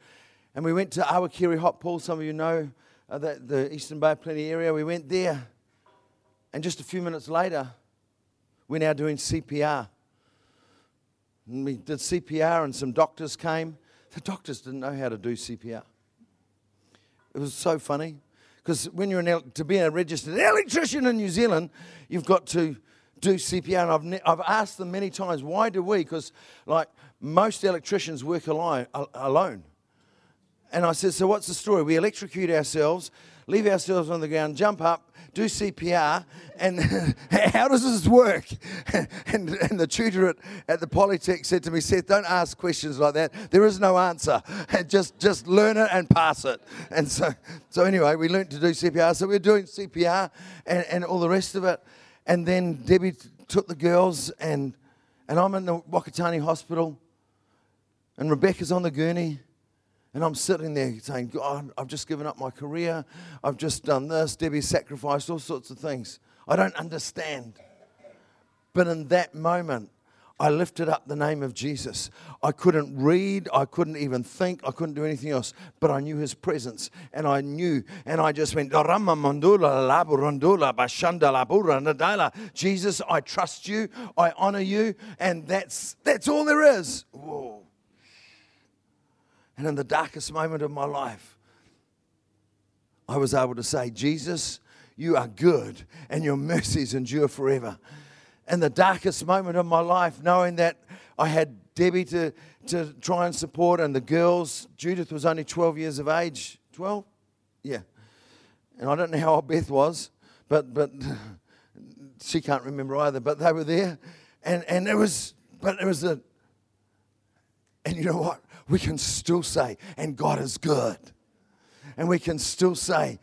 and we went to Awakeri Hot Pool. Some of you know uh, that, the Eastern Bay Plenty area. We went there, and just a few minutes later, we're now doing CPR. And we did CPR, and some doctors came. The doctors didn't know how to do CPR. It was so funny because when you're an, to be a registered electrician in New Zealand, you've got to do CPR. And I've, ne- I've asked them many times, why do we? Because like most electricians work alone, alone. And I said, so what's the story? We electrocute ourselves, leave ourselves on the ground, jump up, do CPR, and how does this work? And, and the tutor at, at the Polytech said to me, Seth, don't ask questions like that. There is no answer. just, just learn it and pass it. And so, so anyway, we learned to do CPR. So we we're doing CPR and, and all the rest of it. And then Debbie took the girls, and, and I'm in the Whakatane Hospital, and Rebecca's on the gurney. And I'm sitting there saying, God, I've just given up my career. I've just done this. Debbie sacrificed all sorts of things. I don't understand. But in that moment, I lifted up the name of Jesus. I couldn't read, I couldn't even think, I couldn't do anything else, but I knew his presence. And I knew, and I just went, Jesus, I trust you, I honor you, and that's that's all there is. Whoa. And in the darkest moment of my life, I was able to say, Jesus, you are good and your mercies endure forever. In the darkest moment of my life, knowing that I had Debbie to, to try and support and the girls, Judith was only 12 years of age. 12? Yeah. And I don't know how old Beth was, but, but she can't remember either, but they were there. And, and it was, but it was a, and you know what? We can still say, and God is good. And we can still say,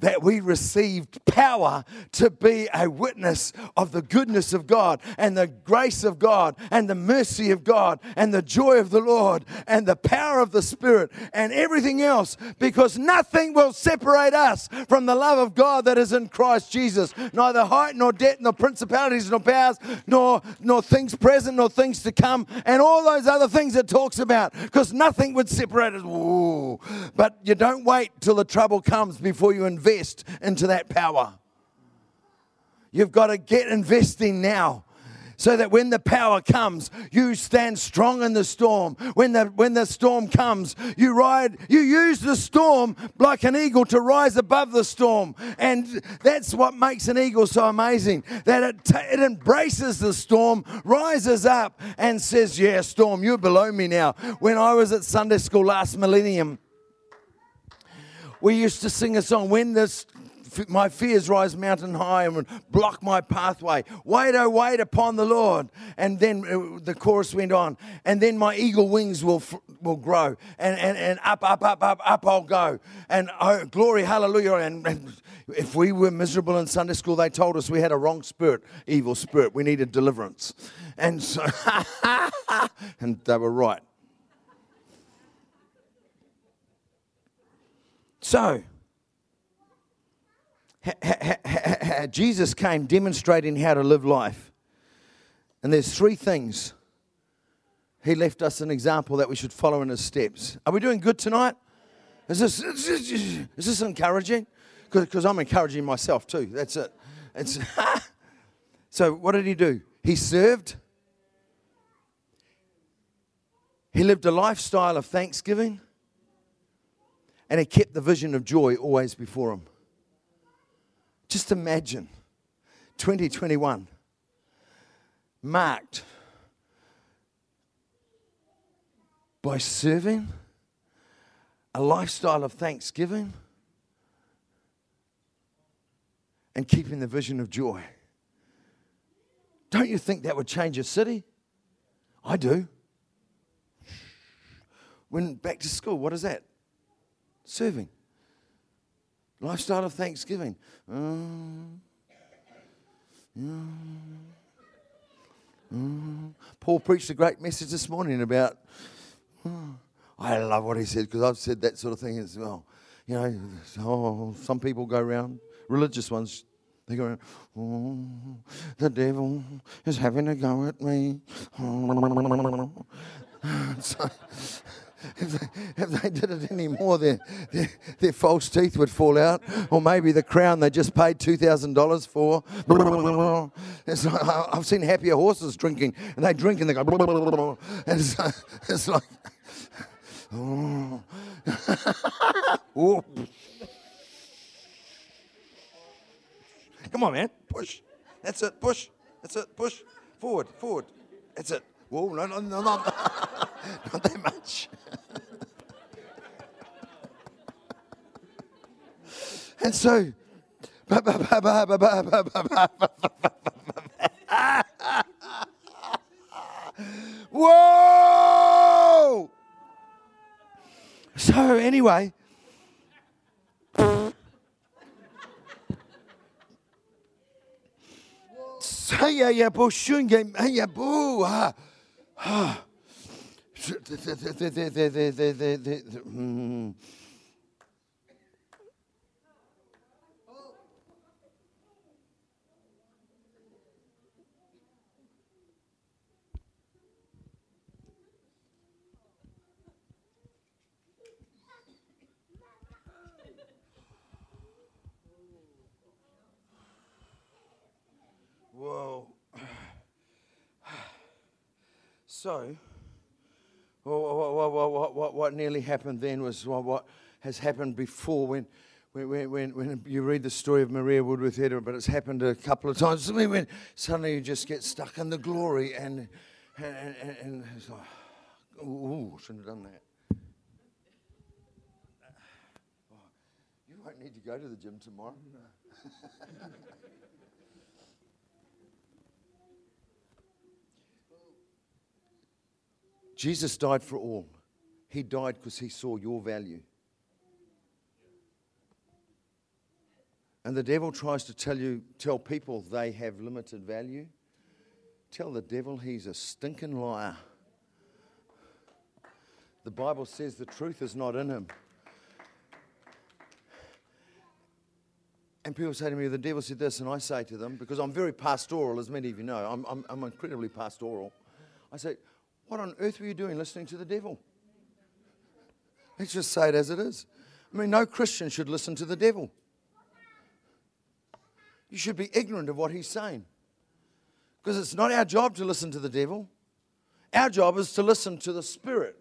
that we received power to be a witness of the goodness of God and the grace of God and the mercy of God and the joy of the Lord and the power of the Spirit and everything else because nothing will separate us from the love of God that is in Christ Jesus. Neither height nor depth nor principalities nor powers nor, nor things present nor things to come and all those other things it talks about because nothing would separate us. Ooh. But you don't wait till the trouble comes before you invest invest into that power. You've got to get investing now so that when the power comes, you stand strong in the storm. When the, when the storm comes, you ride, you use the storm like an eagle to rise above the storm. And that's what makes an eagle so amazing that it, it embraces the storm, rises up, and says, Yeah, storm, you're below me now. When I was at Sunday school last millennium, we used to sing a song, When this my fears rise mountain high and block my pathway. Wait, oh, wait upon the Lord. And then uh, the chorus went on. And then my eagle wings will, will grow. And, and, and up, up, up, up, up I'll go. And oh, glory, hallelujah. And, and if we were miserable in Sunday school, they told us we had a wrong spirit, evil spirit. We needed deliverance. And so, and they were right. So, Jesus came demonstrating how to live life. And there's three things. He left us an example that we should follow in his steps. Are we doing good tonight? Is this, is this, is this encouraging? Because I'm encouraging myself too. That's it. It's so, what did he do? He served. He lived a lifestyle of thanksgiving and he kept the vision of joy always before him. Just imagine 2021 marked by serving, a lifestyle of thanksgiving, and keeping the vision of joy. Don't you think that would change a city? I do. When back to school, what is that? Serving. Lifestyle of thanksgiving. Um, Mm. Paul preached a great message this morning about. mm, I love what he said because I've said that sort of thing as well. You know, oh, some people go around, religious ones, they go around, oh, the devil is having a go at me. So, if they, if they did it anymore, their, their, their false teeth would fall out, or maybe the crown they just paid $2,000 for. It's like, I've seen happier horses drinking, and they drink and they go, and it's, like- it's like. Oh. Come on, man, push. That's it, push. That's it, push. Forward, forward. That's it. Whoa, no, no, no, not, not that much. and so, whoa! So, anyway, Sayabosungem, Ayabu, ah. Whoa. So, what, what, what, what, nearly happened then was what, has happened before when, when, when, when, you read the story of Maria Woodworth Etter, but it's happened a couple of times. I mean, when suddenly you just get stuck in the glory and, and, and, and it's like, ooh, shouldn't have done that. You won't need to go to the gym tomorrow. Jesus died for all. He died because he saw your value. And the devil tries to tell you, tell people they have limited value. Tell the devil he's a stinking liar. The Bible says the truth is not in him. And people say to me, the devil said this, and I say to them, because I'm very pastoral, as many of you know, I'm, I'm, I'm incredibly pastoral. I say, what on earth were you doing listening to the devil? Let's just say it as it is. I mean, no Christian should listen to the devil. You should be ignorant of what he's saying. Because it's not our job to listen to the devil. Our job is to listen to the Spirit.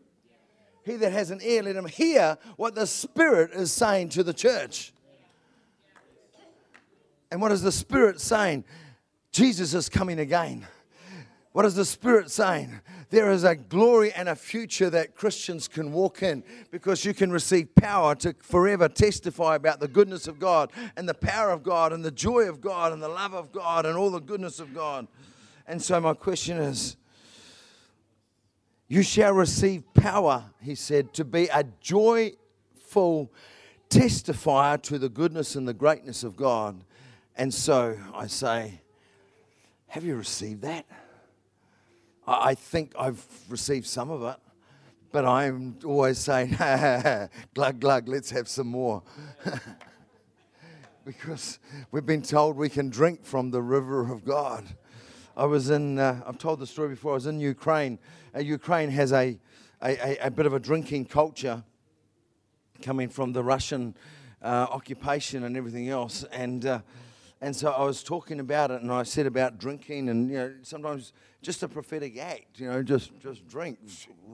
He that has an ear, let him hear what the Spirit is saying to the church. And what is the Spirit saying? Jesus is coming again. What is the Spirit saying? There is a glory and a future that Christians can walk in because you can receive power to forever testify about the goodness of God and the power of God and the joy of God and the love of God and all the goodness of God. And so, my question is You shall receive power, he said, to be a joyful testifier to the goodness and the greatness of God. And so I say, Have you received that? I think I've received some of it, but I'm always saying, glug, glug, let's have some more. because we've been told we can drink from the river of God. I was in, uh, I've told the story before, I was in Ukraine. Uh, Ukraine has a, a, a, a bit of a drinking culture coming from the Russian uh, occupation and everything else. And, uh, and so I was talking about it, and I said about drinking, and you know, sometimes just a prophetic act, you know, just just drink.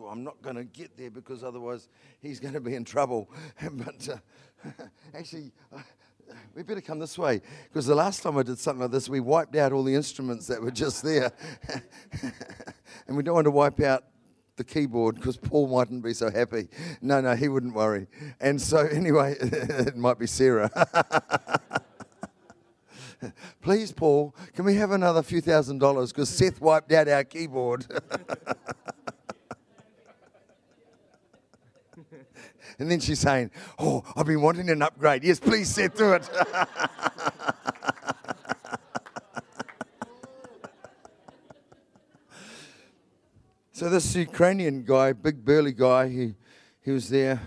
I'm not going to get there because otherwise he's going to be in trouble. but uh, actually. Uh, we better come this way because the last time I did something like this, we wiped out all the instruments that were just there. and we don't want to wipe out the keyboard because Paul mightn't be so happy. No, no, he wouldn't worry. And so, anyway, it might be Sarah. Please, Paul, can we have another few thousand dollars because Seth wiped out our keyboard? and then she's saying, Oh, I've been wanting an upgrade. Yes, please, Seth, do it. So, this Ukrainian guy, big burly guy, he, he was there.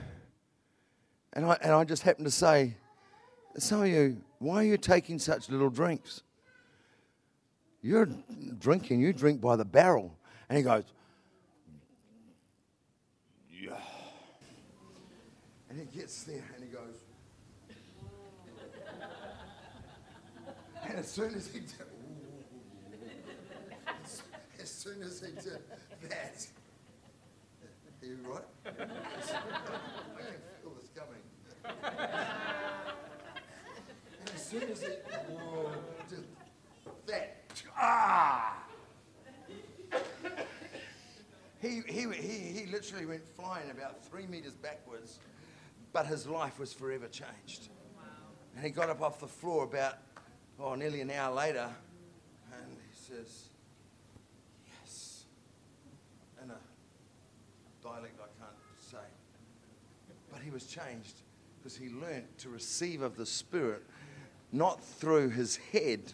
And I, and I just happened to say, Some of you, why are you taking such little drinks? You're drinking, you drink by the barrel. And he goes, Yeah. And he gets there and he goes, And as soon as he did, as, as soon as he did that, are you right? I can feel this coming. Soon as he, whoa, just that, ah! He, he, he, he literally went flying about three meters backwards, but his life was forever changed. And he got up off the floor about, oh, nearly an hour later, and he says, Yes. In a dialect I can't say. But he was changed because he learnt to receive of the Spirit not through his head,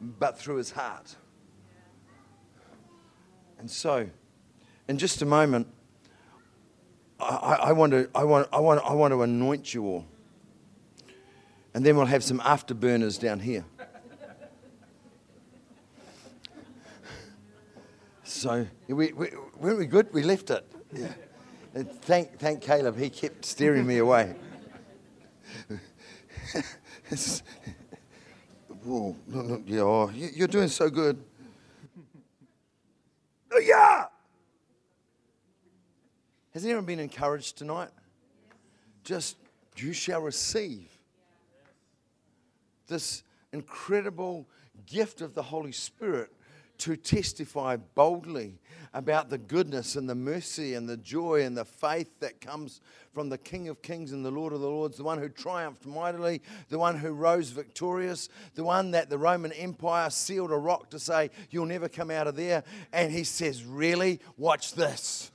but through his heart. And so, in just a moment, I, I, want to, I, want, I, want, I want to anoint you all. And then we'll have some afterburners down here. So, we, we, weren't we good? We left it. Yeah. Thank, thank Caleb, he kept steering me away. It's- Whoa, no, no, yeah, oh, you- you're doing so good. Yeah! Has anyone been encouraged tonight? Just, you shall receive this incredible gift of the Holy Spirit to testify boldly about the goodness and the mercy and the joy and the faith that comes from the King of Kings and the Lord of the Lords, the one who triumphed mightily, the one who rose victorious, the one that the Roman Empire sealed a rock to say, You'll never come out of there. And he says, Really? Watch this.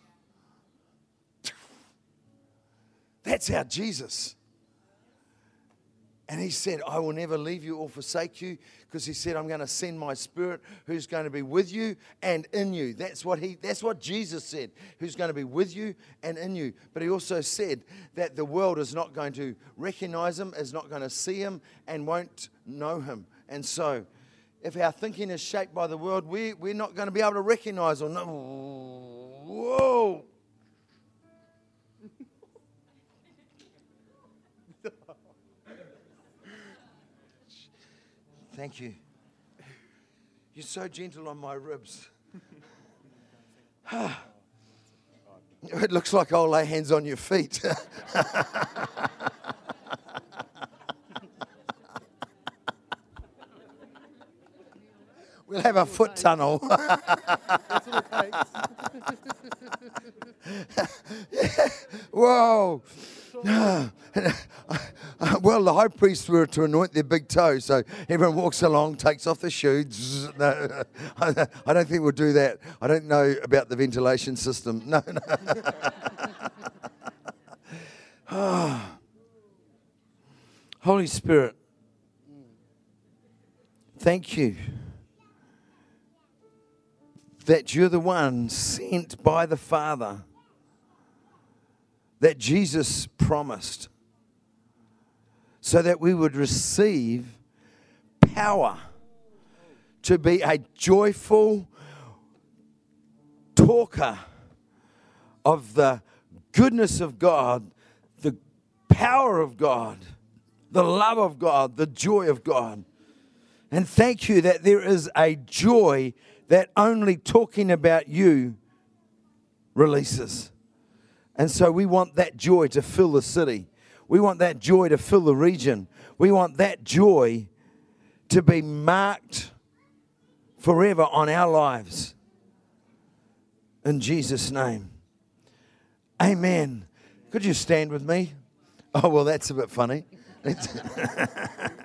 That's our Jesus. And he said, I will never leave you or forsake you because he said, I'm going to send my spirit who's going to be with you and in you. That's what, he, that's what Jesus said, who's going to be with you and in you. But he also said that the world is not going to recognize him, is not going to see him, and won't know him. And so, if our thinking is shaped by the world, we, we're not going to be able to recognize or know. Whoa! Thank you. You're so gentle on my ribs. it looks like I'll lay hands on your feet. we'll have a foot tunnel. Whoa. well, the high priests were to anoint their big toe, so everyone walks along, takes off their shoes. No, I don't think we'll do that. I don't know about the ventilation system. No, no. Holy Spirit, thank you that you're the one sent by the Father that Jesus promised so that we would receive power to be a joyful talker of the goodness of God, the power of God, the love of God, the joy of God. And thank you that there is a joy that only talking about you releases. And so we want that joy to fill the city. We want that joy to fill the region. We want that joy to be marked forever on our lives. In Jesus' name. Amen. Could you stand with me? Oh, well, that's a bit funny.